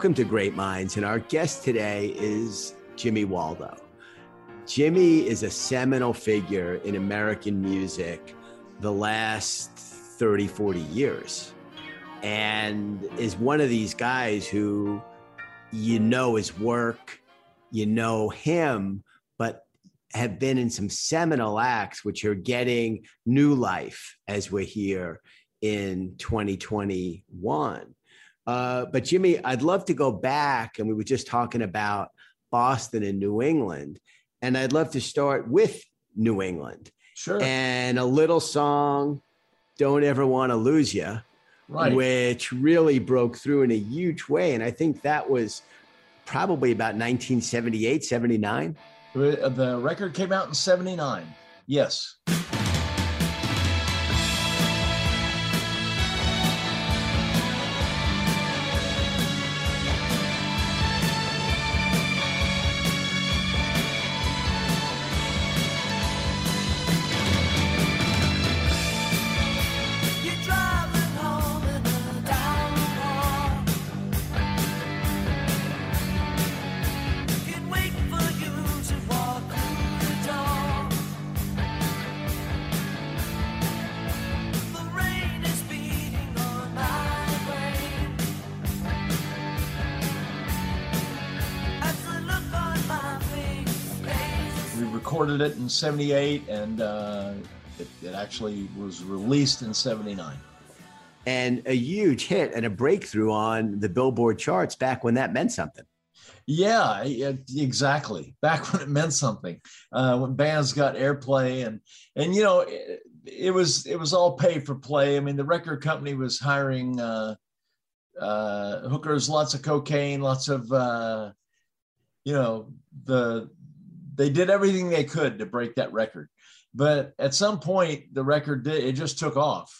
welcome to Great Minds. And our guest today is Jimmy Waldo. Jimmy is a seminal figure in American music the last 30, 40 years, and is one of these guys who you know his work, you know him, but have been in some seminal acts which are getting new life as we're here in 2021. Uh, but Jimmy, I'd love to go back, and we were just talking about Boston and New England, and I'd love to start with New England. Sure. And a little song, "Don't Ever Want to Lose You," Right. which really broke through in a huge way, and I think that was probably about 1978, 79. The the record came out in 79. Yes. Recorded it in 78 and uh, it, it actually was released in 79. and a huge hit and a breakthrough on the Billboard charts back when that meant something. Yeah, yeah, exactly. Back when it meant something, uh, when bands got airplay, and and you know, it, it was it was all pay for play. I mean, the record company was hiring uh, uh, hookers, lots of cocaine, lots of uh, you know the they did everything they could to break that record, but at some point the record did it just took off.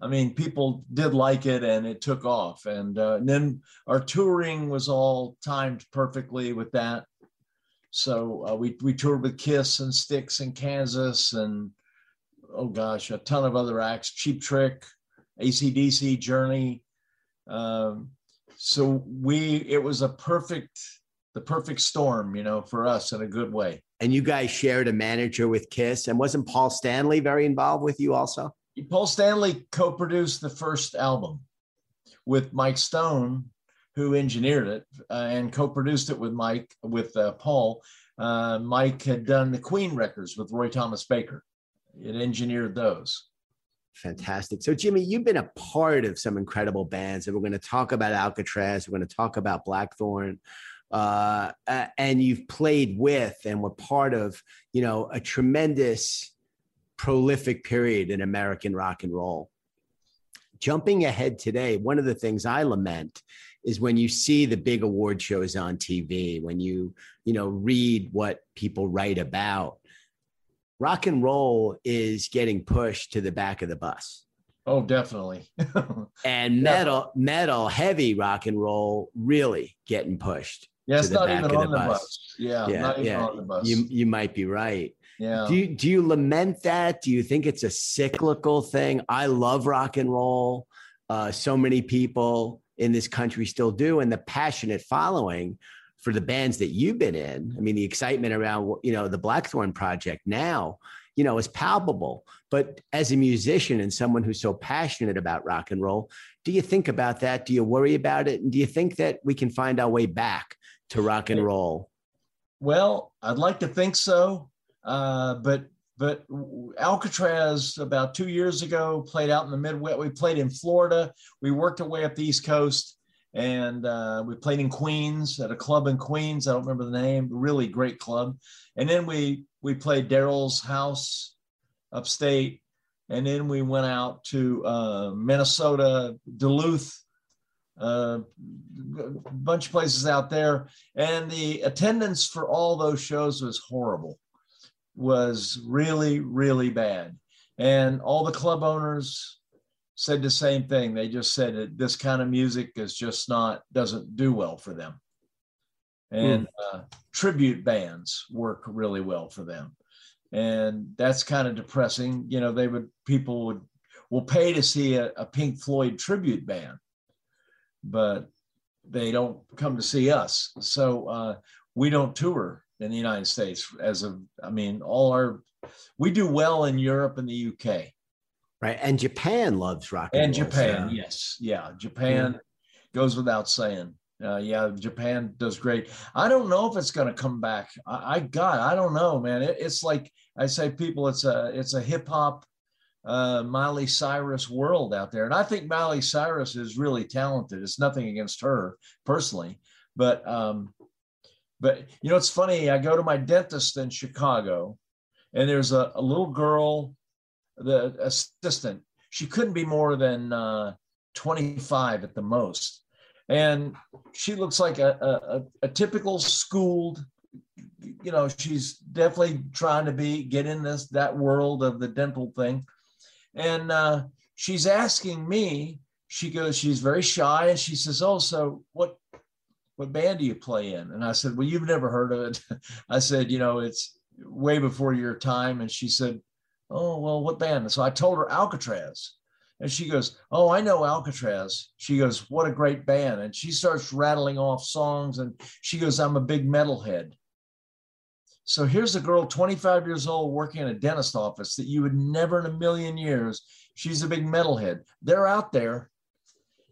I mean, people did like it, and it took off. And, uh, and then our touring was all timed perfectly with that. So uh, we we toured with Kiss and Styx in Kansas, and oh gosh, a ton of other acts. Cheap Trick, ACDC, Journey. Um, so we it was a perfect the perfect storm, you know, for us in a good way. And you guys shared a manager with Kiss, and wasn't Paul Stanley very involved with you also? Paul Stanley co-produced the first album with Mike Stone, who engineered it uh, and co-produced it with Mike with uh, Paul. Uh, Mike had done the Queen records with Roy Thomas Baker. It engineered those. Fantastic. So, Jimmy, you've been a part of some incredible bands, and we're going to talk about Alcatraz. We're going to talk about Blackthorn, uh, and you've played with and were part of, you know, a tremendous, prolific period in American rock and roll. Jumping ahead today, one of the things I lament is when you see the big award shows on TV, when you, you know, read what people write about rock and roll is getting pushed to the back of the bus Oh, definitely. and Yeah. metal metal heavy rock and roll really getting pushed yeah, it's not even on the bus. bus. Yeah, yeah not even yeah on the bus. you you might be right yeah. do you do you lament that do you think it's a cyclical thing i love rock and roll uh, so many people in this country still do and the passionate following for the bands that you've been in i mean the excitement around you know the blackthorn project now you know is palpable but as a musician and someone who's so passionate about rock and roll do you think about that do you worry about it and do you think that we can find our way back to rock and roll Well, I'd like to think so, uh, but but Alcatraz about two years ago played out in the Midwest. We played in Florida. We worked our way up the East Coast, and uh, we played in Queens at a club in Queens. I don't remember the name. Really great club. And then we we played Daryl's house upstate, and then we went out to uh, Minnesota, Duluth, a bunch of places out there, and the attendance for all those shows was horrible, was really, really bad. And all the club owners said the same thing. They just said that this kind of music is just not, doesn't do well for them. And uh, tribute bands work really well for them. And that's kind of depressing. You know, they would, people would, will pay to see a, a Pink Floyd tribute band but they don't come to see us. So uh, we don't tour in the United States as of, I mean, all our, we do well in Europe and the UK Right. And Japan loves rock and, and roll, Japan. so- Yes. Yeah. Japan goes without saying. Uh, yeah, Japan does great. I don't know if it's going to come back. I, I God, I don't know, man. It, it's like I say, people. It's a it's a hip hop, uh, Miley Cyrus world out there, and I think Miley Cyrus is really talented. It's nothing against her personally, but um, but you know, it's funny. I go to my dentist in Chicago, and there's a, a little girl, the assistant. She couldn't be more than uh, 25 at the most and she looks like a, a, a- a typical schooled you know she's definitely trying to be get in this that world of the dental thing and uh, she's asking me she goes she's very shy and she says oh so what what band do you play in and i said well you've never heard of it i said you know it's way before your time and she said oh well what band and so i told her alcatraz and she goes, Oh, I know Alcatraz. She goes, What a great band. And she starts rattling off songs. And she goes, I'm a big metalhead. So here's a girl, 25 years old, working in a dentist office that you would never in a million years. She's a big metalhead. They're out there.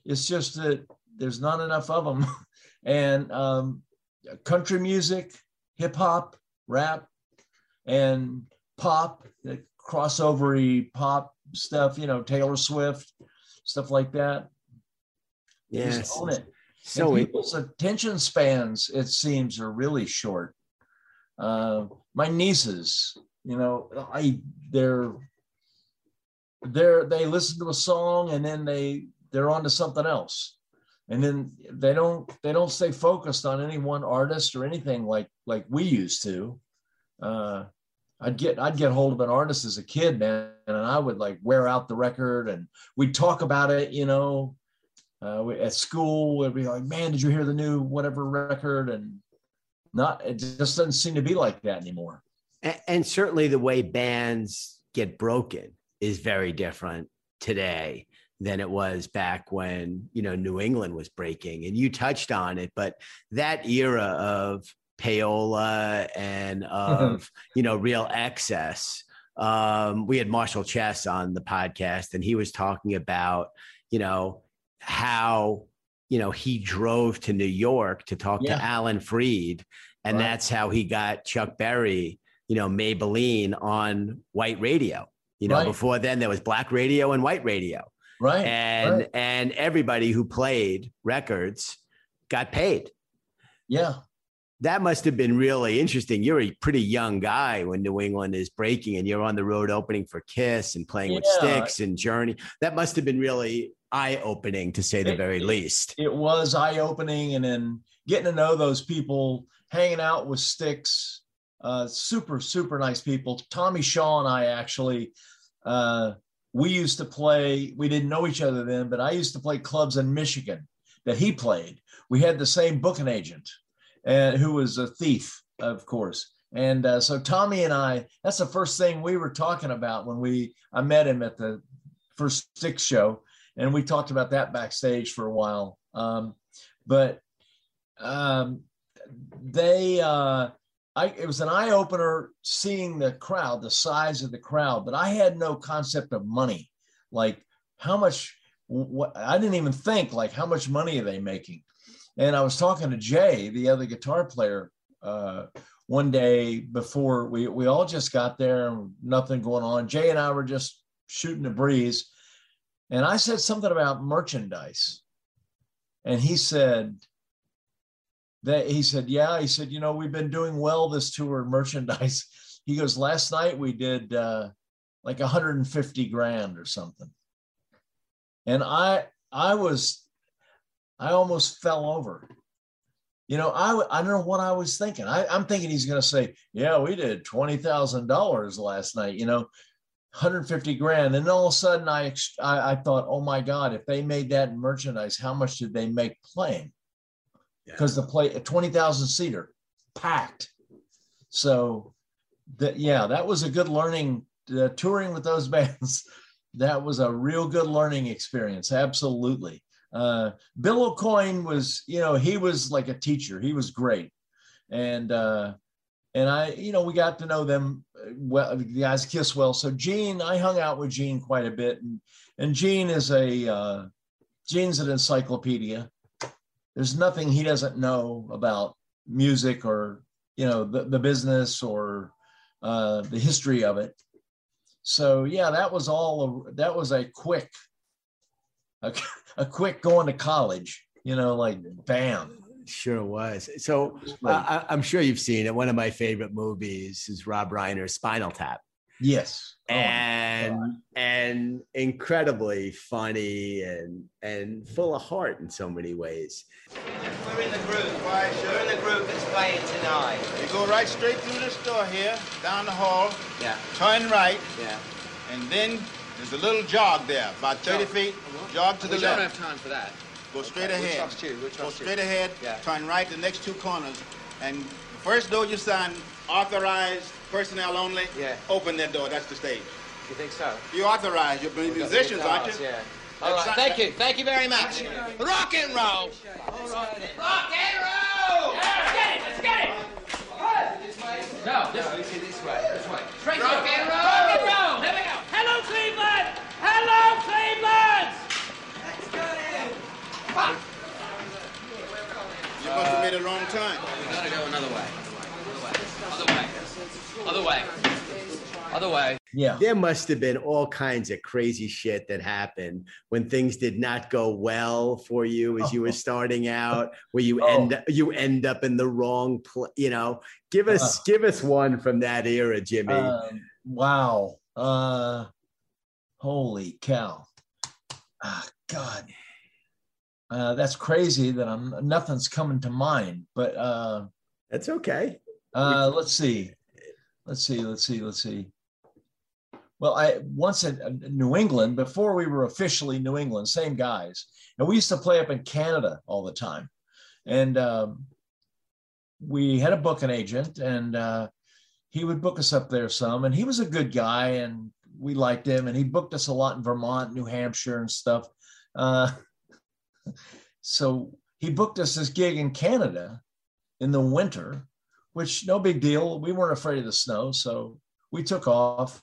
It's just that there's not enough of them. And um, country music, hip hop, rap, and pop, the crossovery pop stuff, you know, Taylor Swift, stuff like that. Yes. Just own it. So and it, people's attention spans, it seems, are really short. Uh, my nieces, you know, I they're they're they listen to a song and then they they're on to something else. And then they don't they don't stay focused on any one artist or anything like like we used to. Uh, I'd get I'd get hold of an artist as a kid, man, and I would like wear out the record and we'd talk about it, you know, uh, we- at school. We'd be like, "Man, did you hear the new whatever record?" And not it just doesn't seem to be like that anymore. a- and certainly the way bands get broken is very different today than it was back when you know New England was breaking and you touched on it but that era of payola and of you know real excess um we had Marshall Chess on the podcast and he was talking about you know how you know he drove to New York to talk Yeah. to Alan Freed and Right. that's how he got Chuck Berry you know, Maybelline on white radio. You know, Right. before then there was black radio and white radio. Right. And right. and everybody who played records got paid. yeah. That must have been really interesting. You're a pretty young guy when New England is breaking and you're on the road opening for Kiss and playing with Styx and Journey. That must have been really eye-opening to say the It- very least. it was eye opening, and then getting to know those people, hanging out with Styx, uh, super super nice people. Tommy Shaw and I actually, uh, we used to play. We didn't know each other then, but I used to play clubs in Michigan that he played. We had the same booking agent, and who was a thief, of course. And uh, so Tommy and I, that's the first thing we were talking about when we I met him at the first Styx show and we talked about that backstage for a while. Um, but um, they, uh, I, it was an eye opener seeing the crowd, the size of the crowd, but I had no concept of money, like how much. What I didn't even think like how much money are they making, and I was talking to Jay, the other guitar player, uh, one day before we we all just got there nothing going on. Jay and I were just shooting the breeze, and I said something about merchandise. And he said that he said, Yeah, he said, you know, we've been doing well this tour merchandise. He goes, last night we did uh like 150 grand or something. And I I was I almost fell over. You know, I, I don't know what I was thinking. I, I'm thinking he's gonna say, Yeah, we did twenty thousand dollars last night, you know. 150 grand. And all of a sudden I, I I thought, oh my God, if they made that merchandise, how much did they make playing? Yeah. Because the play a 20,000 seater packed. So that yeah, that was a good learning uh, touring with those bands. That was a real good learning experience. Absolutely. Uh, Bill Aucoin was, you know, he was like a teacher. He was great, and uh, and I, you know, we got to know them uh, well. The guys kiss well. So Gene, I hung out with Gene quite a bit, and and Gene is a uh, Gene's an encyclopedia. There's nothing he doesn't know about music or you know the, the business or uh, the history of it. So yeah, that was all. A, that was a quick, a, a quick going to college. You know, like bam. Sure was. So uh, Right. I, I'm sure you've seen it. One of my favorite movies is Rob Reiner's Spinal Tap. Yes. Oh, and and incredibly funny and and full of heart in so many ways. We're in the group. Why, sure. We're in the group that's playing tonight. You go right straight through this door here, down the hall, Yeah, turn right, yeah. and then there's a little jog there, about 30 feet. Jog to the left. we don't have time for that. Go straight Okay, we'll ahead. trust you, we'll Go trust you. straight ahead, Yeah. turn right the next two corners, and the first door you sign, authorized personnel only, Yeah. open that door. That's the stage. You think so? You authorized. You're We've got the musicians, aren't you? Yeah. All right, thank you. Thank you very much. Rock and roll. Rock and roll. Let's get it. Let's get it. No, this, this, this way. This way. Straight rock and roll. Rock and roll. Here we go. Hello, Cleveland. Hello, Cleveland. You must have made a wrong turn. We gotta go another way. Other way. Other way. Other way. Yeah. There must have been all kinds of crazy shit that happened when things did not go well for you as you were starting out, where you Oh. end you end up in the wrong place. You know, give us Uh. give us one from that era, Jimmy. Um, wow. Uh, holy cow. Ah, God. Uh, that's crazy that I'm nothing's coming to mind, but uh, That's okay. uh, let's see. Let's see. Let's see. Let's see. Well, I once in uh, New England before we were officially New England, same guys, and we used to play up in Canada all the time, and um, we had a booking agent, and uh, he would book us up there some, and he was a good guy, and we liked him, and he booked us a lot in Vermont, New Hampshire, and stuff. Uh, so he booked us this gig in Canada in the winter, which no big deal. We weren't afraid of the snow, so we took off,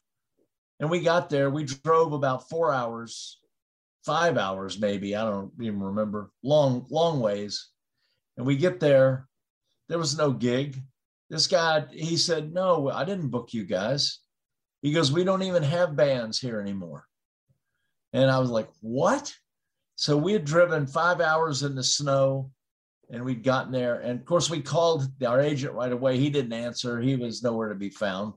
and we got there. We drove about four hours, five hours maybe. I don't even remember. Long, long ways, and we get there. There was no gig. This guy, he said, "No, I didn't book you guys." He goes, "We don't even have bands here anymore." And I was like, "What?" So we had driven five hours in the snow and we'd gotten there. And of course, we called our agent right away. He didn't answer, he was nowhere to be found.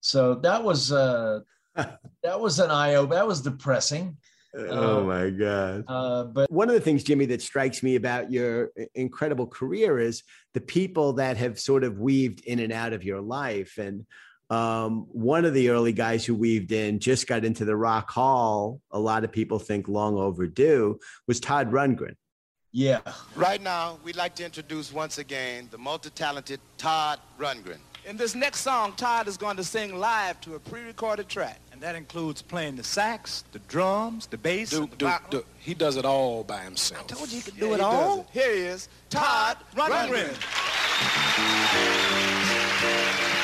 So that was uh that was an eye opener. That was depressing. oh my god. Uh, but one of the things, Jimmy, that strikes me about your incredible career is the people that have sort of weaved in and out of your life. And um, one of the early guys who weaved in just got into the Rock Hall. A lot of people think long overdue was Todd Rundgren. yeah, Right now, we'd like to introduce once again the multi-talented Todd Rundgren. In this next song, Todd is going to sing live to a pre-recorded track. And that includes playing the sax, the drums, the bass, and the Dude, dude, he does it all by himself. I told you he could do he it does all. it. Here he is, Todd Todd Rundgren. Rundgren.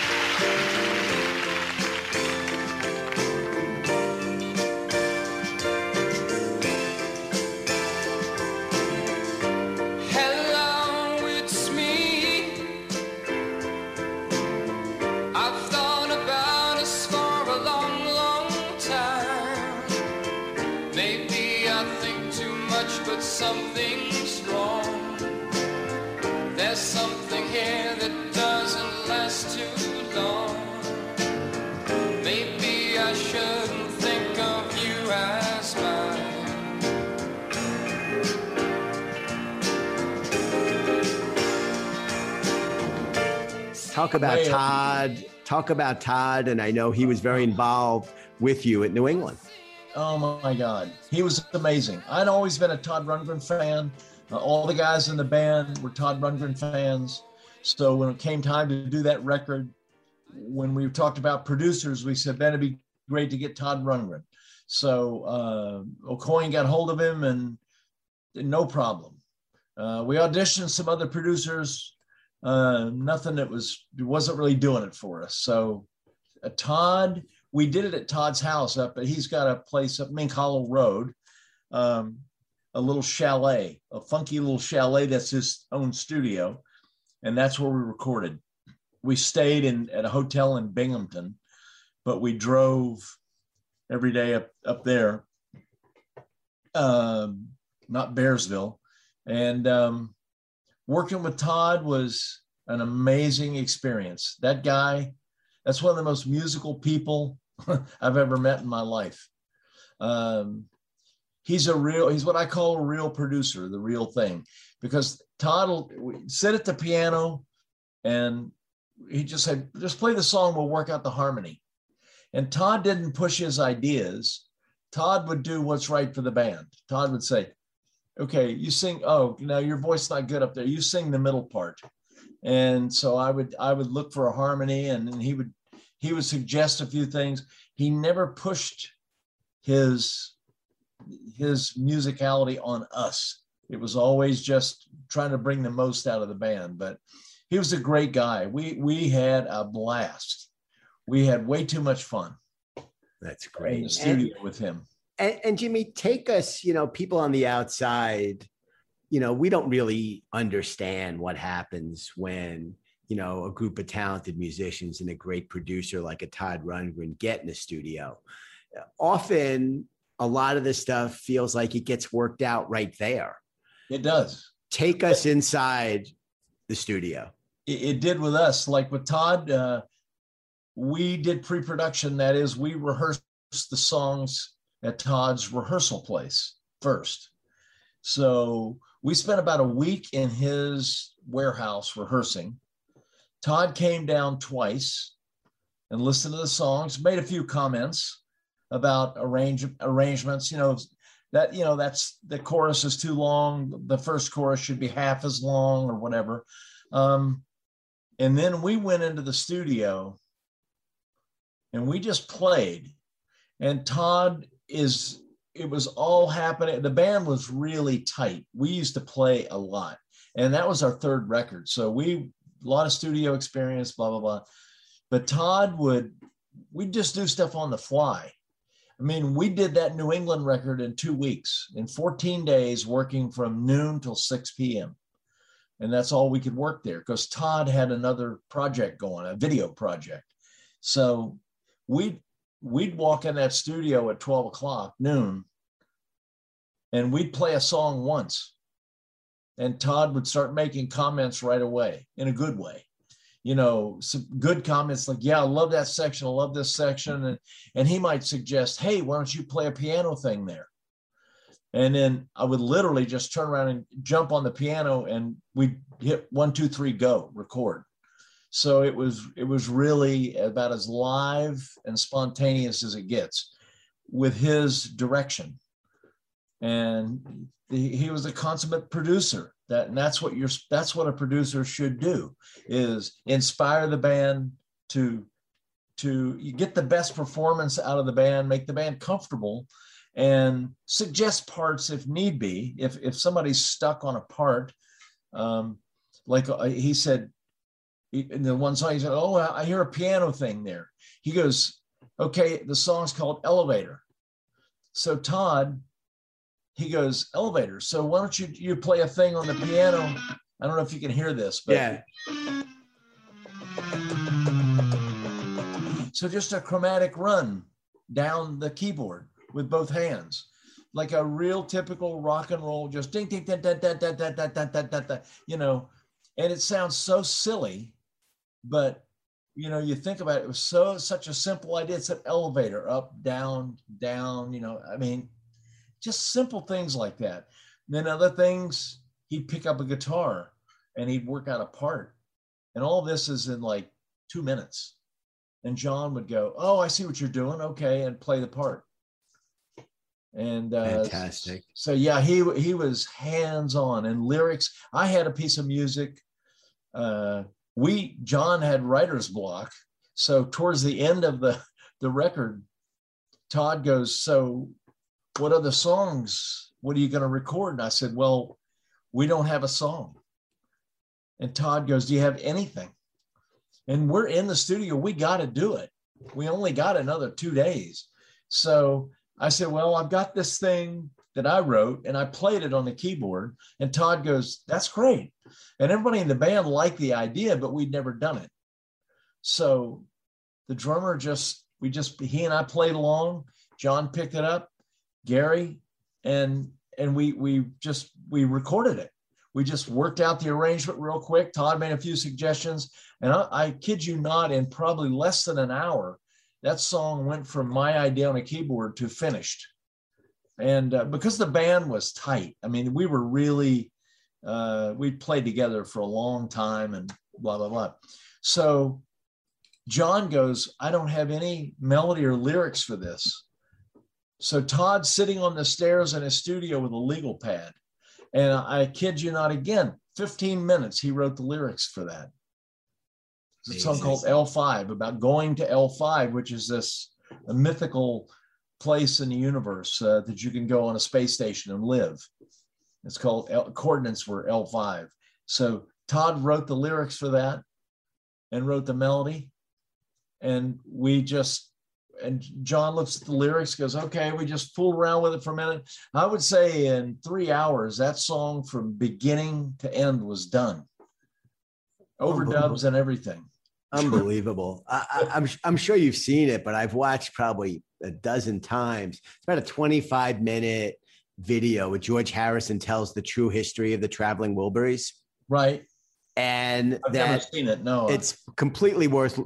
Talk about Todd. Talk about Todd. And I know he was very involved with you at New England. Oh my God, he was amazing. I'd always been a Todd Rundgren fan. Uh, all the guys in the band were Todd Rundgren fans. So when it came time to do that record, when we talked about producers, we said, Ben, it'd be great to get Todd Rundgren. So uh, Aucoin got hold of him and no problem. Uh, we auditioned some other producers, uh, nothing that was wasn't really doing it for us. So uh, Todd, we did it at Todd's house up, but he's got a place up Mink Hollow Road, um, a little chalet, a funky little chalet that's his own studio, and that's where we recorded. We stayed in at a hotel in Binghamton, but we drove every day up up there. Um, not Bearsville, and um, working with Todd was an amazing experience. That guy, that's one of the most musical people I've ever met in my life. Um, he's a real, he's what I call a real producer, the real thing, because Todd will sit at the piano and he just said, just play the song, we'll work out the harmony. And Todd didn't push his ideas. Todd would do what's right for the band. Todd would say, okay, you sing, oh, now your voice not good up there. You sing the middle part. And so I would I would look for a harmony and then he would he would suggest a few things. He never pushed his his musicality on us. It was always just trying to bring the most out of the band. But he was a great guy. We we had a blast. We had way too much fun. That's great. In the studio and, with him. And, and Jimmy, take us, you know, people on the outside, you know, we don't really understand what happens when, you know, a group of talented musicians and a great producer like a Todd Rundgren get in the studio. Often, a lot of this stuff feels like it gets worked out right there. It does. Take us inside the studio. It, it did with us. Like with Todd, uh, we did pre-production. That is, we rehearsed the songs at Todd's rehearsal place first. So we spent about a week in his warehouse rehearsing. Todd came down twice and listened to the songs, made a few comments about arrange, arrangements. You know that you know that's the chorus is too long. The first chorus should be half as long or whatever. Um, and then we went into the studio and we just played. And Todd is it was all happening. The band was really tight. We used to play a lot, and that was our third record. So we a lot of studio experience, blah blah blah. But Todd would we'd just do stuff on the fly. I mean, we did that New England record in two weeks, in 14 days, working from noon till 6 p.m. And that's all we could work there because Todd had another project going, a video project. So we'd we'd walk in that studio at 12 o'clock noon and we'd play a song once. And todd would start making comments right away in a good way. You know some good comments like yeah i love that section i love this section. And, and he might suggest hey why don't you play a piano thing there? And then i would literally just turn around and jump on the piano and we'd hit one two three go record so it was it was really about as live and spontaneous as it gets with his direction. And he was a consummate producer. That and that's what you're that's what a producer should do is inspire the band to to get the best performance out of the band, make the band comfortable, and suggest parts if need be. If if somebody's stuck on a part, um, like uh, he said, in the one song he said, "Oh, I hear a piano thing there." He goes, "Okay, the song's called Elevator." So Todd, he goes, "Elevator." So why don't you you play a thing on the piano? I don't know if you can hear this, but yeah. So just a chromatic run down the keyboard with both hands, like a real typical rock and roll, just ding ding ding ding ding ding ding ding ding ding, ding you know, and it sounds so silly but you know, you think about it, it was so such a simple idea. It's an elevator up, down, down, you know, I mean, just simple things like that. And then other things, he'd pick up a guitar and he'd work out a part. And all this is in like two minutes. And John would go, Oh, I see what you're doing. Okay. And play the part. And uh, fantastic. So yeah, he he was hands on and lyrics. I had a piece of music uh, we John had writer's block. So towards the end of the the record, Todd goes, "So, what other songs what are you going to record? And I said, well, we don't have a song. And Todd goes, do you have anything? And we're in the studio. We got to do it. We only got another two days. So I said, well, I've got this thing that I wrote and I played it on the keyboard. And Todd goes, that's great. And everybody in the band liked the idea, but we'd never done it. So the drummer just, we just, he and I played along. John picked it up, Gary, and and we we just we recorded it. We just worked out the arrangement real quick. Todd made a few suggestions, and I, I kid you not, in probably less than an hour, that song went from my idea on a keyboard to finished. And uh, because the band was tight, I mean, we were really uh, we played together for a long time, and blah blah blah. So John goes, I don't have any melody or lyrics for this. So Todd's sitting on the stairs in his studio with a legal pad. And I kid you not again, 15 minutes he wrote the lyrics for that. It's a song called L5 about going to L5, which is this a mythical place in the universe uh, that you can go on a space station and live. It's called L- coordinates were L5. So Todd wrote the lyrics for that and wrote the melody. And we just and John looks at the lyrics, goes, okay, we just fooled around with it for a minute. I would say in three hours, that song from beginning to end was done. Overdubs and everything. Unbelievable. I, I, I'm I'm sure you've seen it, but I've watched probably a dozen times. It's about a 25 minute video where George Harrison tells the true history of the traveling Wilburys. Right and I've that never seen it. No, it's completely worth.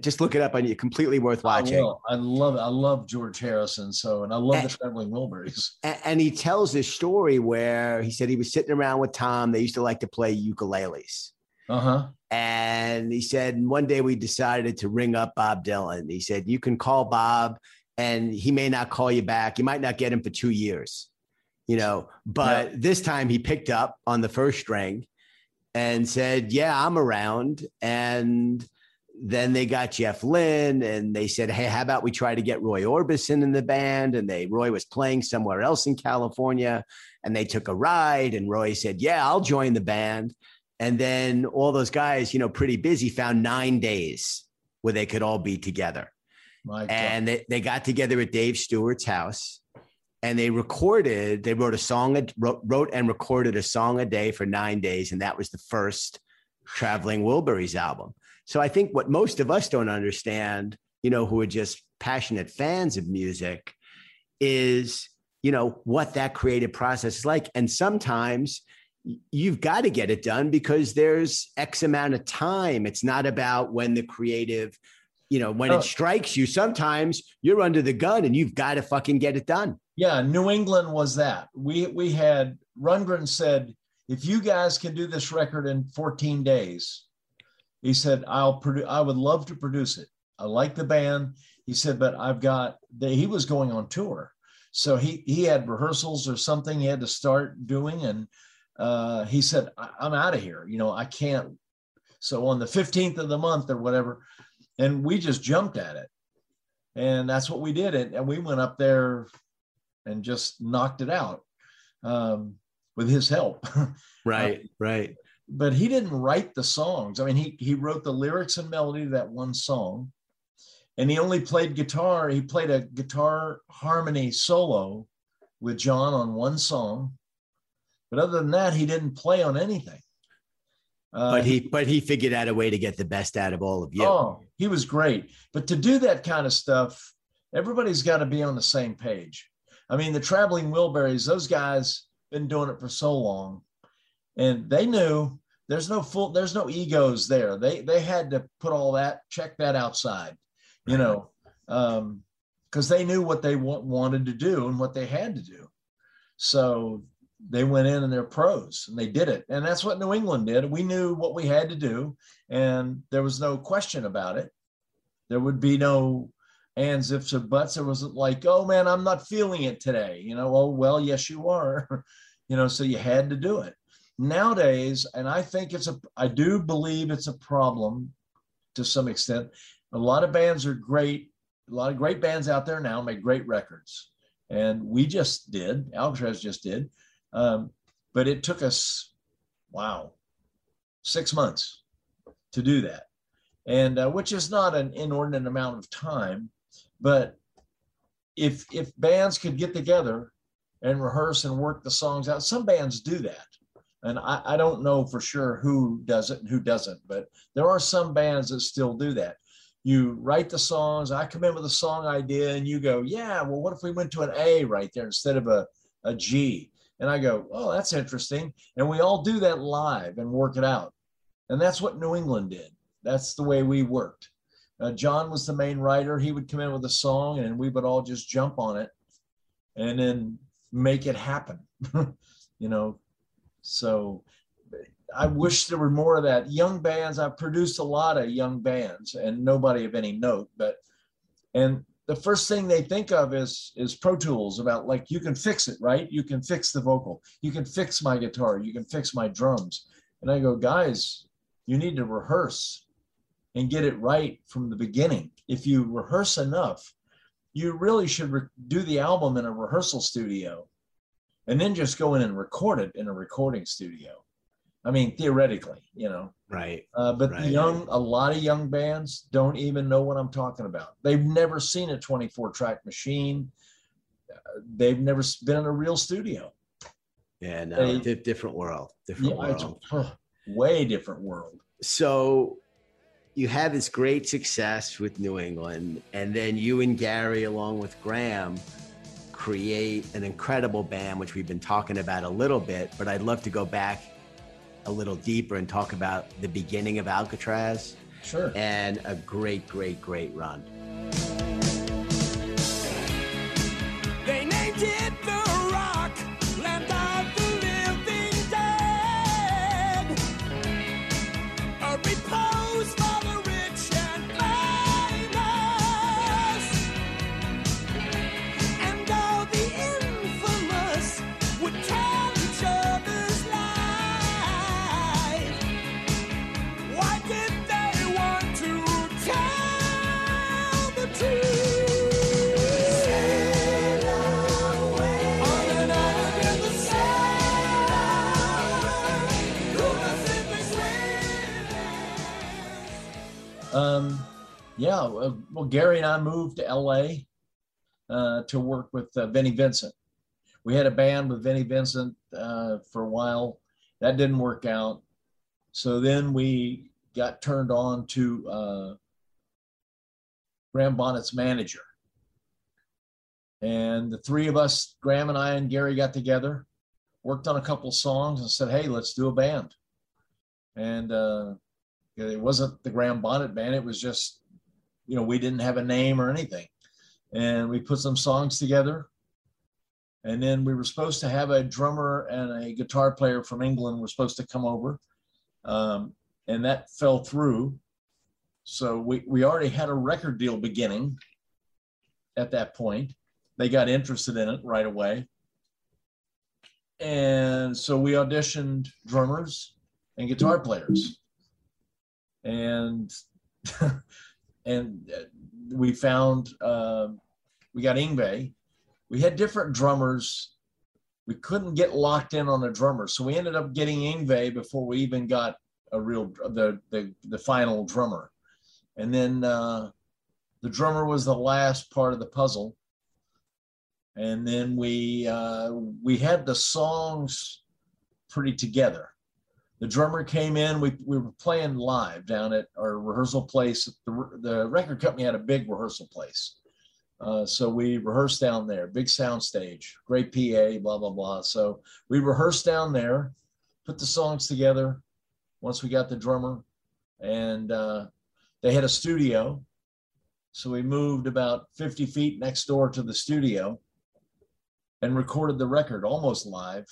Just look it up on you. Completely worth watching. I, I, love it. I love George Harrison. So, and I love and, the Traveling Wilburys. And, and, he tells this story where he said he was sitting around with Tom. They used to like to play ukuleles. Uh huh. And he said one day we decided to ring up Bob Dylan. He said you can call Bob, and he may not call you back. You might not get him for two years. You know, but this time he picked up on the first string and said, Yeah, I'm around. And then they got Jeff Lynne and they said, Hey, how about we try to get Roy Orbison in the band? And they Roy was playing somewhere else in California and they took a ride and Roy said, Yeah, I'll join the band. And then all those guys, you know, pretty busy, found nine days where they could all be together. and they, they got together at Dave Stewart's house and they recorded they wrote a song wrote, wrote and recorded a song a day for nine days and that was the first traveling wilburys album. So i think what most of us don't understand you know who are just passionate fans of music is you know what that creative process is like. And sometimes you've got to get it done because there's x amount of time it's not about when the creative you know when oh. it strikes you sometimes you're under the gun and you've got to fucking get it done yeah, New England was that. We we had Rundgren said, if you guys can do this record in 14 days, he said, I'll produce. I would love to produce it. I like the band. He said, but I've got. The, he was going on tour, so he he had rehearsals or something he had to start doing, and uh, he said, I'm out of here. You know, I can't. So on the 15th of the month or whatever, and we just jumped at it, and that's what we did. And, and we went up there and just knocked it out um, with his help. right, uh, right. But he didn't write the songs. I mean, he he wrote the lyrics and melody to that one song, and he only played guitar. He played a guitar harmony solo with John on one song, but other than that, he didn't play on anything. Uh, but he but he figured out a way to get the best out of all of you. Oh, he was great. But to do that kind of stuff, everybody's got to be on the same page. I mean, the traveling Wilburys, those guys been doing it for so long, and they knew there's no full, there's no egos there. They they had to put all that, check that outside, you know, because um, they knew what they w- wanted to do and what they had to do. So they went in and they're pros and they did it. And that's what New England did. We knew what we had to do, and there was no question about it. There would be no ands, ifs, or buts. It wasn't like, oh man, I'm not feeling it today. You know, oh well, yes, you are. you know, so you had to do it. Nowadays, and I think it's a, I do believe it's a problem to some extent. A lot of bands are great. A lot of great bands out there now make great records, and we just did. Alcatraz just did, um, but it took us, wow, six months to do that, and uh, which is not an inordinate amount of time, but if if bands could get together and rehearse and work the songs out, some bands do that. And I, I don't know for sure who does it and who doesn't, but there are some bands that still do that you write the songs. I come in with a song idea and you go, yeah, well, what if we went to an A right there instead of a, a G? And I go, oh, that's interesting. And we all do that live and work it out. And that's what New England did. That's the way we worked. Uh, John was the main writer. He would come in with a song and we would all just jump on it and then make it happen. you know, so I wish there were more of that. Young bands, I've produced a lot of young bands and nobody of any note, but and the first thing they think of is is Pro Tools about like you can fix it, right? You can fix the vocal, you can fix my guitar, you can fix my drums. And I go, guys, you need to rehearse and get it right from the beginning. If you rehearse enough, you really should re- do the album in a rehearsal studio and then just go in and record it in a recording studio I mean, theoretically, you know. Right. Uh, but right. young, a lot of young bands don't even know what I'm talking about. They've never seen a 24 track machine. Uh, they've never been in a real studio. Yeah, no, they, different world. Different yeah, world. Uh, way different world. So you had this great success with New England, and then you and Gary, along with Graham, create an incredible band, which we've been talking about a little bit, but I'd love to go back a little deeper and talk about the beginning of Alcatraz. Sure. And a great, great, great run. They named it the yeah. Well, Gary and I moved to LA uh, to work with uh, Vinnie Vincent. We had a band with Vinnie Vincent uh, for a while. That didn't work out. So then we got turned on to uh, Graham Bonnet's manager. And the three of us, Graham and I and Gary, got together, worked on a couple songs, and said, "Hey, let's do a band." And uh, it wasn't the Graham Bonnet band; it was just, you know, we didn't have a name or anything. And we put some songs together. And then we were supposed to have a drummer and a guitar player from England were supposed to come over. Um, and that fell through. So we, we already had a record deal beginning at that point. They got interested in it right away. And so we auditioned drummers and guitar players. And and uh, we found uh, we got Yngwie. We had different drummers. We couldn't get locked in on a drummer, so we ended up getting Yngwie before we even got a real the the, the final drummer. And then uh, the drummer was the last part of the puzzle. And then we uh, we had the songs pretty together. The drummer came in. We, we were playing live down at our rehearsal place. The, the record company had a big rehearsal place. Uh, so we rehearsed down there, big sound stage, great PA, blah, blah, blah. So we rehearsed down there, put the songs together once we got the drummer. And uh, they had a studio. So we moved about 50 feet next door to the studio and recorded the record almost live.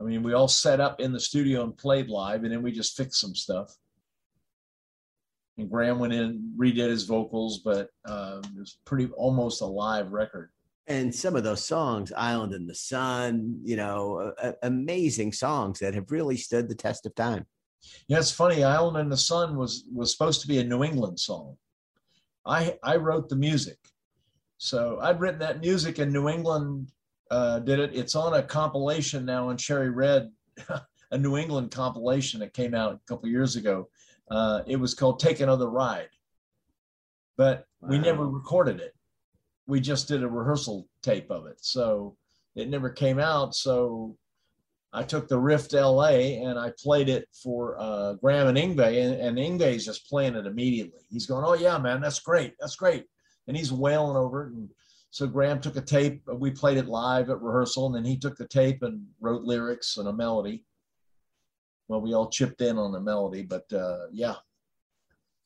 I mean, we all set up in the studio and played live, and then we just fixed some stuff. And Graham went in, redid his vocals, but um, it was pretty almost a live record. And some of those songs, Island in the Sun, you know, uh, amazing songs that have really stood the test of time. Yeah, it's funny. Island in the Sun was was supposed to be a New England song. I I wrote the music, So I'd written that music in New England, uh, did it. It's on a compilation now on Cherry Red, a New England compilation that came out a couple years ago. Uh, it was called Take Another Ride, but we never recorded it. We just did a rehearsal tape of it. So it never came out. So I took the riff to LA and I played it for uh, Graham and Yngwie, and, and Yngwie's just playing it immediately. He's going, "Oh yeah, man, that's great, that's great," and he's wailing over it. And so Graham took a tape. We played it live at rehearsal, and then he took the tape and wrote lyrics and a melody. Well, we all chipped in on the melody, but uh, yeah,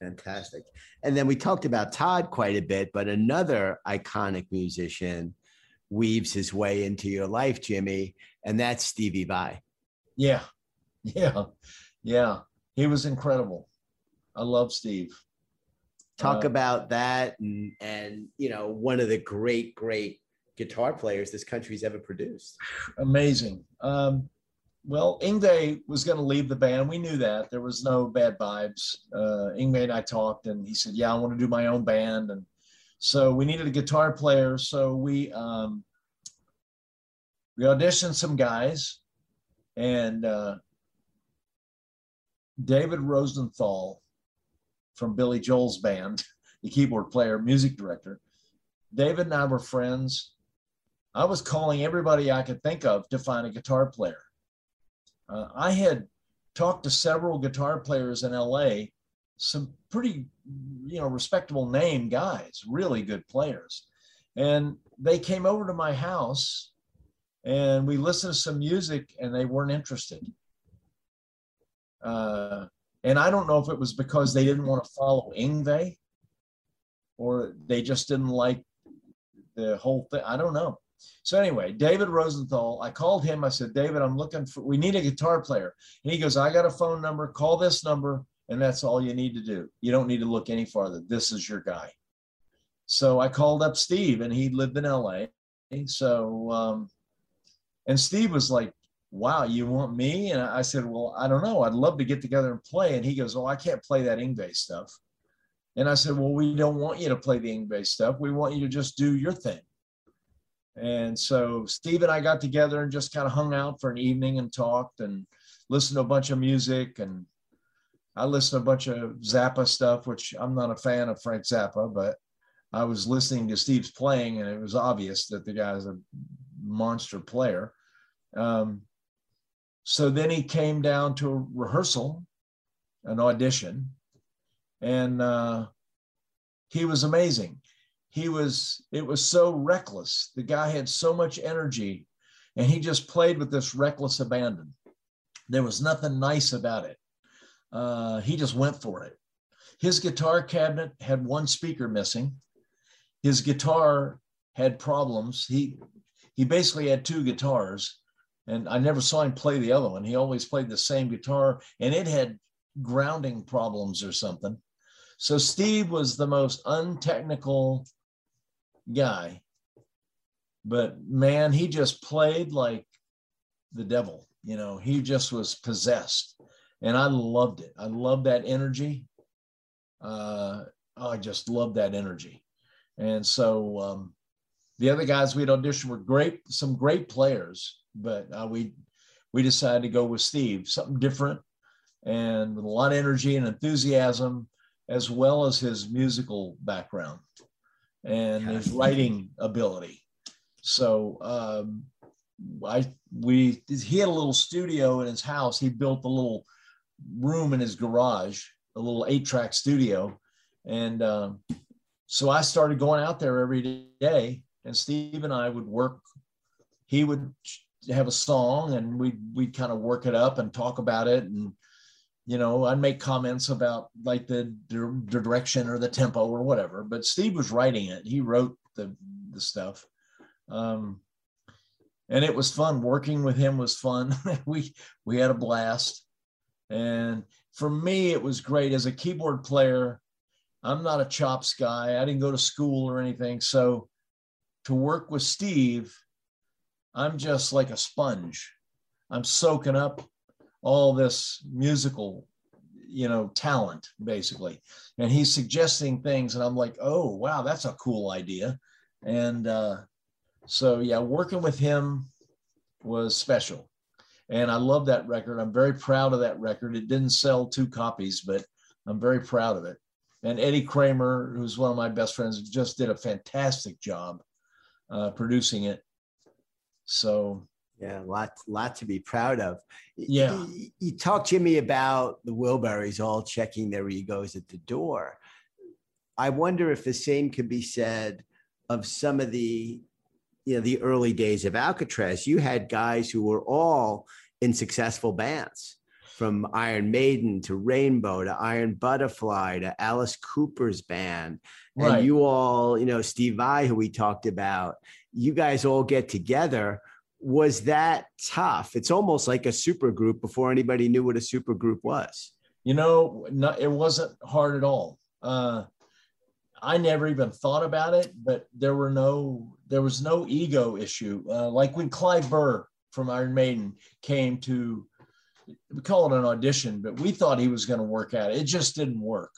Fantastic. And then we talked about Todd quite a bit, but another iconic musician weaves his way into your life, Jimmy, and that's Stevie Vai. yeah, yeah, yeah. He was incredible. I love Steve. Talk Uh, about that and and you know, one of the great, great guitar players this country's ever produced. amazing. Um, well, Yngwie was going to leave the band. We knew that there was no bad vibes. Uh, Yngwie and I talked, and he said, "Yeah, I want to do my own band." And so we needed a guitar player. So we um, we auditioned some guys, and uh, David Rosenthal from Billy Joel's band, the keyboard player, music director. David and I were friends. I was calling everybody I could think of to find a guitar player. Uh, I had talked to several guitar players in LA, some pretty, you know, respectable name guys, really good players. And they came over to my house and we listened to some music and they weren't interested. Uh, and I don't know if it was because they didn't want to follow Yngwie or they just didn't like the whole thing. I don't know. So anyway, David Rosenthal, I called him. I said, David, I'm looking for, we need a guitar player. And he goes, I got a phone number. Call this number, and that's all you need to do. You don't need to look any farther. This is your guy. So I called up Steve, and he lived in LA. So, um, and Steve was like, Wow, you want me? And I said, Well, I don't know. I'd love to get together and play. And he goes, Oh, I can't play that Yngwie stuff. And I said, Well, we don't want you to play the Yngwie stuff. We want you to just do your thing. And so Steve and I got together and just kind of hung out for an evening and talked and listened to a bunch of music. And I listened to a bunch of Zappa stuff, which I'm not a fan of Frank Zappa, but I was listening to Steve's playing and it was obvious that the guy's a monster player. Um, so then he came down to a rehearsal, an audition, and uh, he was amazing. He was it was so reckless. The guy had so much energy and he just played with this reckless abandon. There was nothing nice about it. Uh, he just went for it. His guitar cabinet had one speaker missing. His guitar had problems. He he basically had two guitars and i never saw him play the other one he always played the same guitar and it had grounding problems or something so Steve was the most untechnical guy, but man, he just played like the devil. You know, he just was possessed, and I loved it. I loved that energy. Uh, I just loved that energy, and so um, the other guys we'd auditioned were great, some great players, but uh, we we decided to go with Steve, something different, and with a lot of energy and enthusiasm as well as his musical background and his writing ability. So um, I we he had a little studio in his house. He built a little room in his garage, a little eight track studio, and um, so I started going out there every day. And Steve and I would work. He would have a song, and we we'd kind of work it up and talk about it and you know, I'd make comments about like the, the direction or the tempo or whatever. But Steve was writing it. He wrote the the stuff, um, and it was fun. Working with him was fun. we we had a blast, and for me, it was great as a keyboard player. I'm not a chops guy. I didn't go to school or anything, so to work with Steve, I'm just like a sponge. I'm soaking up all this musical you know talent basically and he's suggesting things and i'm like oh wow that's a cool idea And uh, so, yeah, working with him was special. And I love that record. I'm very proud of that record. It didn't sell two copies, but I'm very proud of it. And Eddie Kramer, who's one of my best friends, just did a fantastic job uh, producing it. So yeah, a lot, lot to be proud of. Yeah. You, you to me about the Wilburys all checking their egos at the door. I wonder if the same could be said of some of the, you know, the early days of Alcatrazz. You had guys who were all in successful bands, from Iron Maiden to Rainbow to Iron Butterfly to Alice Cooper's band, Right. and you all, you know, Steve Vai, who we talked about. You guys all get together was that tough? It's almost like a super group before anybody knew what a super group was. You know, no, it wasn't hard at all. Uh, I never even thought about it, but there were no, there was no ego issue. Uh, like when Clive Burr from Iron Maiden came to, we call it an audition, but we thought he was going to work out. It just didn't work.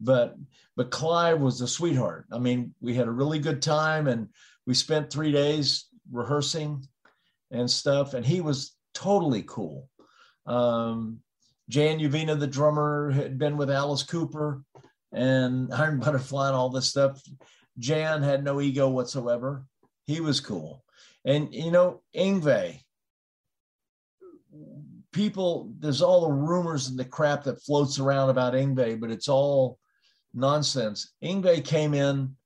But but Clive was a sweetheart. I mean, we had a really good time, and we spent three days rehearsing and stuff. And he was totally cool. Um, Jan Uvena, the drummer, had been with Alice Cooper and Iron Butterfly and all this stuff. Jan had no ego whatsoever. He was cool. And, you know, Yngwie, people, there's all the rumors and the crap that floats around about Yngwie, but it's all nonsense. Yngwie came in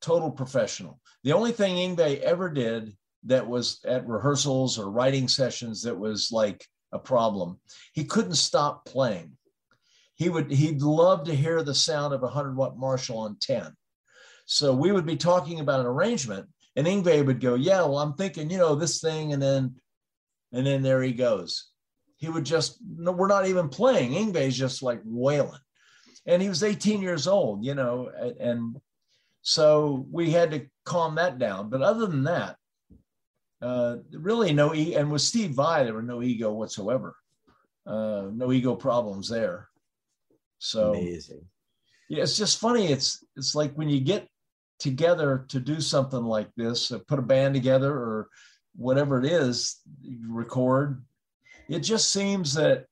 total professional. The only thing Yngwie ever did that was at rehearsals or writing sessions that was like a problem. He couldn't stop playing. He would he'd love to hear the sound of a 100 watt Marshall on 10. So we would be talking about an arrangement and Yngwie would go, "Yeah, well I'm thinking, you know, this thing and then and then there he goes." He would just no, we're not even playing. Yngwie's just like wailing. And he was 18 years old, you know, and, so we had to calm that down. But other than that, uh, really no e- and with Steve Vai, there were no ego whatsoever, uh, no ego problems there. So Amazing. yeah, it's just funny. It's it's like when you get together to do something like this, put a band together or whatever it is, record. It just seems that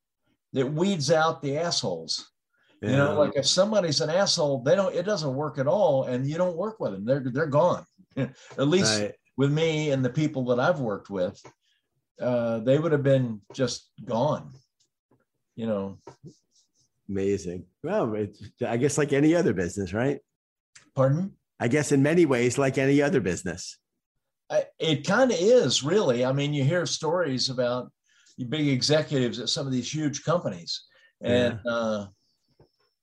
it weeds out the assholes. You know, like if somebody's an asshole, they don't. It doesn't work at all, and you don't work with them. They're they're gone. at least Right. with me and the people that I've worked with, uh, they would have been just gone. You know, Amazing. Well, it's, I guess like any other business, right? pardon? I guess in many ways, like any other business. I, it kind of is really. I mean, you hear stories about big executives at some of these huge companies, and uh,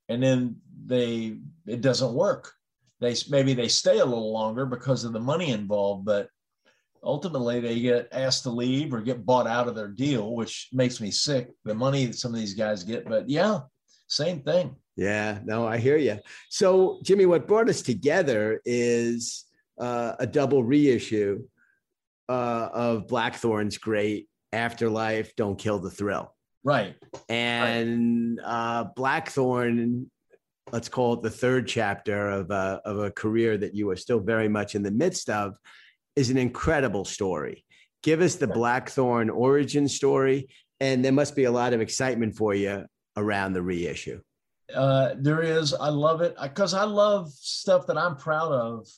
and then they it doesn't work. They maybe they stay a little longer because of the money involved, but ultimately they get asked to leave or get bought out of their deal, which makes me sick. The money that some of these guys get, but yeah, same thing. Yeah, no, I hear you. So, Jimmy, what brought us together is uh, a double reissue uh, of Blackthorne's great Afterlife, Don't Kill the Thrill. Right. And uh, Blackthorne, let's call it the third chapter of a, of a career that you are still very much in the midst of, is an incredible story. Give us the Blackthorne origin story, and there must be a lot of excitement for you around the reissue. uh, there is. I love it because I love stuff that I'm proud of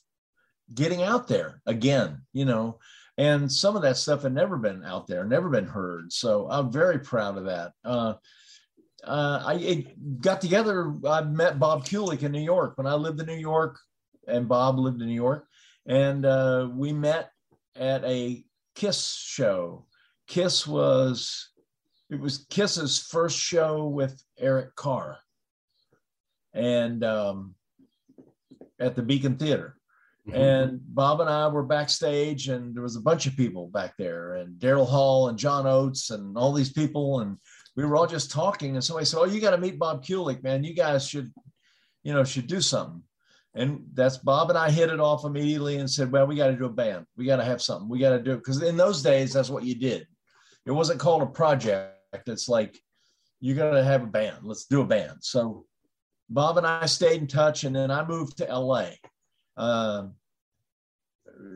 getting out there again, you know, and some of that stuff had never been out there, never been heard. So I'm very proud of that. Uh, uh, I got together. I met Bob Kulick in New York when I lived in New York, and Bob lived in New York, and uh, we met at a Kiss show. Kiss was it was Kiss's first show with Eric Carr and um, at the Beacon Theater. Mm-hmm. And Bob and I were backstage, and there was a bunch of people back there, and Daryl Hall and John Oates and all these people, and we were all just talking. And somebody said, "Oh, you got to meet Bob Kulick, man. You guys should, you know, should do something." And that's Bob and I hit it off immediately and said, "Well, we got to do a band. We got to have something. We got to do it because in those days, that's what you did. It wasn't called a project. It's like you got to have a band. Let's do a band." So Bob and I stayed in touch, and then I moved to LA.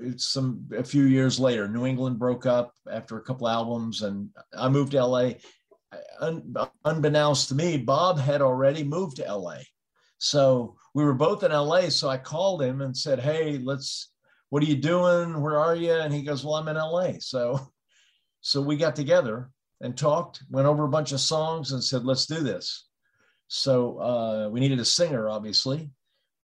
It's some a few years later. New England broke up after a couple albums, and I moved to LA. Un, unbeknownst to me, Bob had already moved to LA. So we were both in LA. So I called him and said, Hey, let's, what are you doing? Where are you? And he goes, Well, I'm in LA. So, so we got together and talked, went over a bunch of songs and said, Let's do this. So uh, we needed a singer, obviously.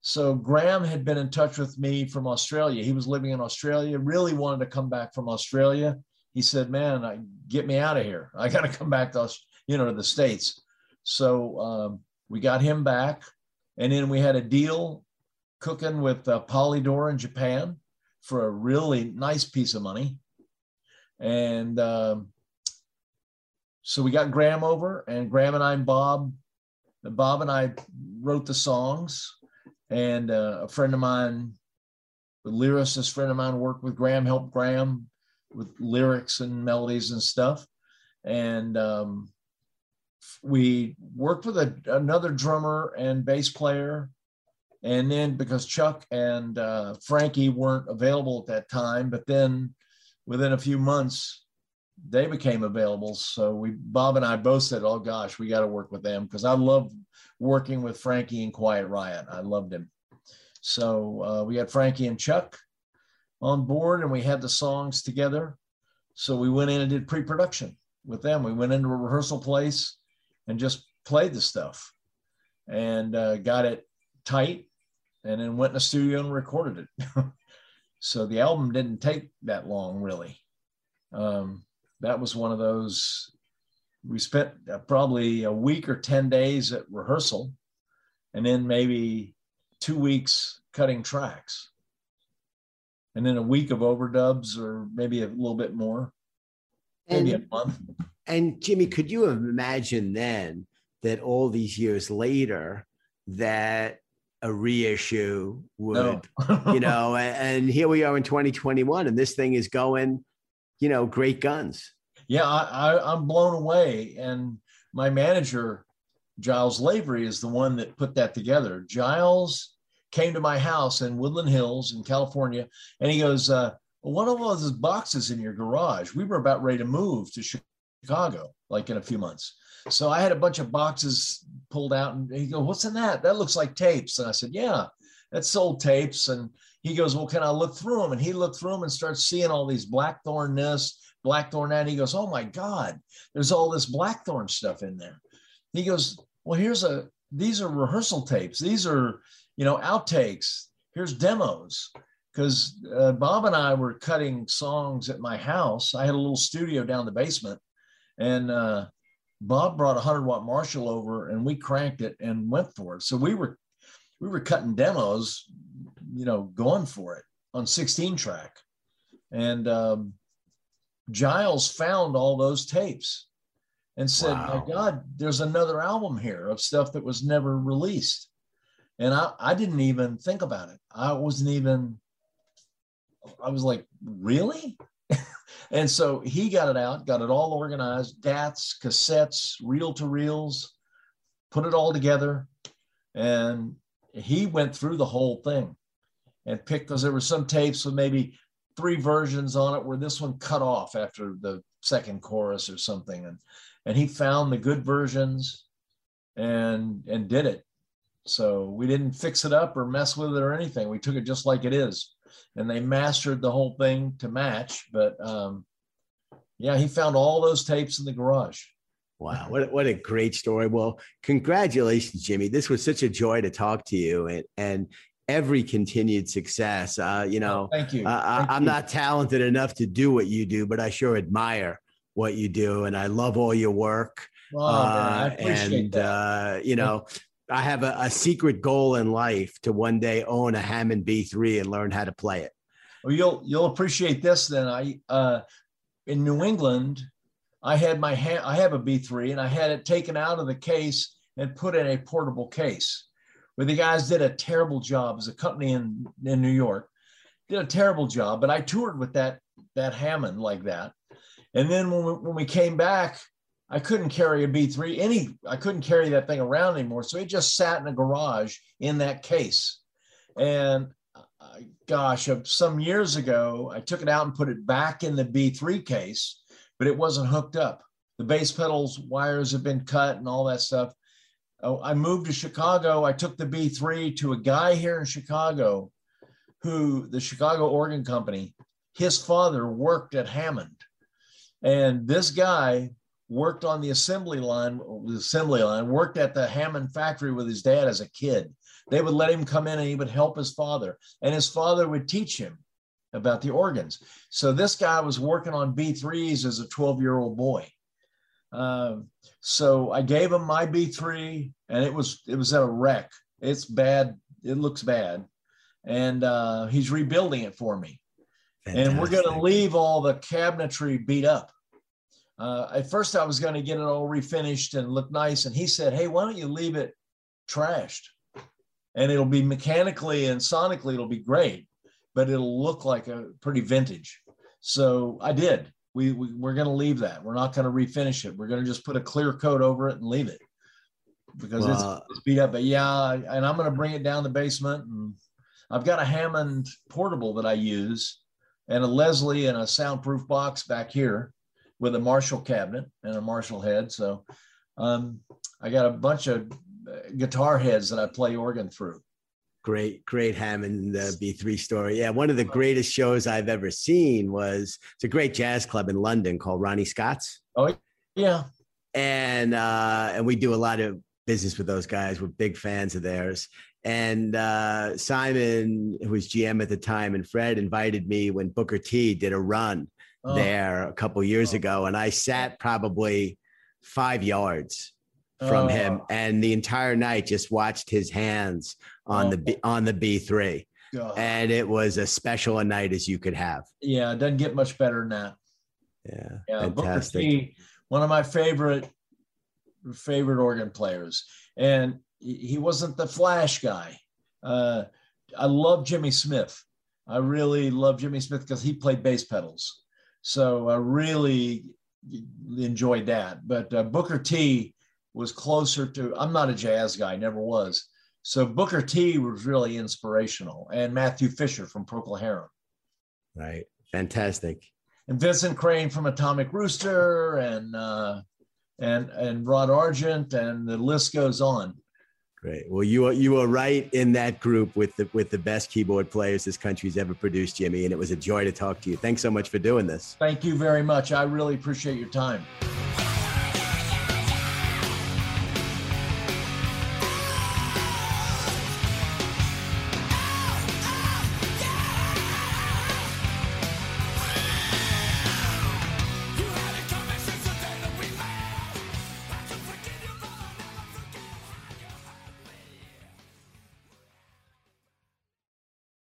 So Graham had been in touch with me from Australia. He was living in Australia, really wanted to come back from Australia. He said, "Man, I, get me out of here. I got to come back to us, you know to the states." So um, we got him back, and then we had a deal cooking with uh, Polydor in Japan for a really nice piece of money, and um, so we got Graham over, and Graham and I and Bob, Bob and I wrote the songs and uh, a friend of mine, a lyricist friend of mine, worked with Graham, helped Graham with lyrics and melodies and stuff. And um, we worked with a, another drummer and bass player. And then because Chuck and uh, Frankie weren't available at that time, but then within a few months, they became available. So we, Bob and I both said, "Oh gosh, we got to work with them," because I love working with Frankie and Quiet Riot. I loved him. So uh, we had Frankie and Chuck on board, and we had the songs together. So we went in and did pre-production with them. We went into a rehearsal place and just played the stuff, and uh, got it tight, and then went in the studio and recorded it. so the album didn't take that long, really. Um, that was one of those we spent uh, probably a week or 10 days at rehearsal and then maybe two weeks cutting tracks and then a week of overdubs or maybe a little bit more maybe a month and jimmy could you imagine then that all these years later that a reissue would no. you know and here we are in 2021 and this thing is going you know great guns yeah, I, I, I'm blown away. And my manager, Giles Lavery, is the one that put that together. Giles came to my house in Woodland Hills in California, and he goes, uh, "One of those boxes in your garage. We were about ready to move to Chicago, like in a few months. So I had a bunch of boxes pulled out, and he goes, "What's in that? That looks like tapes." And I said, "Yeah, that's old tapes." And he goes, "Well, can I look through them?" And he looked through them and starts seeing all these Blackthorne this, Blackthorne and he goes, Oh my God, there's all this Blackthorne stuff in there. He goes, Well, here's a, these are rehearsal tapes. These are, you know, outtakes. Here's demos. Because uh, Bob and I were cutting songs at my house. I had a little studio down the basement. And uh, Bob brought a 100 watt Marshall over and we cranked it and went for it. So we were, we were cutting demos, you know, going for it on 16 track. And, um, Giles found all those tapes and said, wow. My God, there's another album here of stuff that was never released. And I, I didn't even think about it. I wasn't even, I was like, really? and so he got it out, got it all organized, DATs, cassettes, reel to reels, put it all together. And he went through the whole thing and picked, because there were some tapes with maybe three versions on it where this one cut off after the second chorus or something and and he found the good versions and and did it so we didn't fix it up or mess with it or anything we took it just like it is and they mastered the whole thing to match but um yeah he found all those tapes in the garage Wow, what, what a great story. Well, congratulations, Jimmy. This was such a joy to talk to you. And, and every continued success. Uh, you know, oh, thank you. Uh, thank I, am not talented enough to do what you do, but I sure admire what you do, and I love all your work. Oh, uh, and uh, you know, I have a, a, secret goal in life to one day own a Hammond B3 and learn how to play it. Well, you'll you'll appreciate this. Then I uh, in New England, I had my ha- I have a B3, and I had it taken out of the case and put in a portable case where the guys did a terrible job as a company in, in New York, did a terrible job. But I toured with that that Hammond like that. And then when we, when we came back, I couldn't carry a B3 any, I couldn't carry that thing around anymore. So it just sat in a garage in that case. And gosh, uh, some years ago, I took it out and put it back in the B3 case, but it wasn't hooked up. The bass pedals wires have been cut and all that stuff. Oh, I moved to Chicago. I took the B3 to a guy here in Chicago who the Chicago Organ Company, his father worked at Hammond. And this guy worked on the assembly line, the assembly line, worked at the Hammond factory with his dad as a kid. They would let him come in and he would help his father, and his father would teach him about the organs. So this guy was working on B3s as a 12 year old boy. Um, so I gave him my B3, and it was it was at a wreck. It's bad. It looks bad, and uh, he's rebuilding it for me. Fantastic. And we're going to leave all the cabinetry beat up. Uh, at first, I was going to get it all refinished and look nice, and he said, "Hey, why don't you leave it trashed? And it'll be mechanically and sonically, it'll be great, but it'll look like a pretty vintage." So I did we, we we're going to leave that. We're not going to refinish it. We're going to just put a clear coat over it and leave it because well, it's, it's, beat up. But yeah, and I'm going to bring it down the basement. And I've got a Hammond portable that I use, and a Leslie and a soundproof box back here with a Marshall cabinet and a Marshall head. So um, I got a bunch of guitar heads that I play organ through. Great, great Hammond uh, B3 story. Yeah, one of the greatest shows I've ever seen was it's a great jazz club in London called Ronnie Scott's. Oh, yeah. And uh, and we do a lot of business with those guys. We're big fans of theirs. And uh, Simon, who was GM at the time, and Fred invited me when Booker T did a run oh. there a couple years oh. ago, and I sat probably five yards from oh. him, and the entire night just watched his hands on oh. the B, on the B three, and it was as special a night as you could have. Yeah, it doesn't get much better than that. Yeah, yeah. Fantastic. Booker T, one of my favorite favorite organ players, and he wasn't the flash guy. Uh, I love Jimmy Smith. I really love Jimmy Smith because he played bass pedals, so I really enjoyed that. But uh, Booker T was closer to. I'm not a jazz guy, never was. So Booker T was really inspirational, and Matthew Fisher from Procol Harum. Right, fantastic. And Vincent Crane from Atomic Rooster, and uh, and and Rod Argent, and the list goes on. Great. Well, you are you are right in that group with the with the best keyboard players this country's ever produced, Jimmy. And it was a joy to talk to you. Thanks so much for doing this. Thank you very much. I really appreciate your time.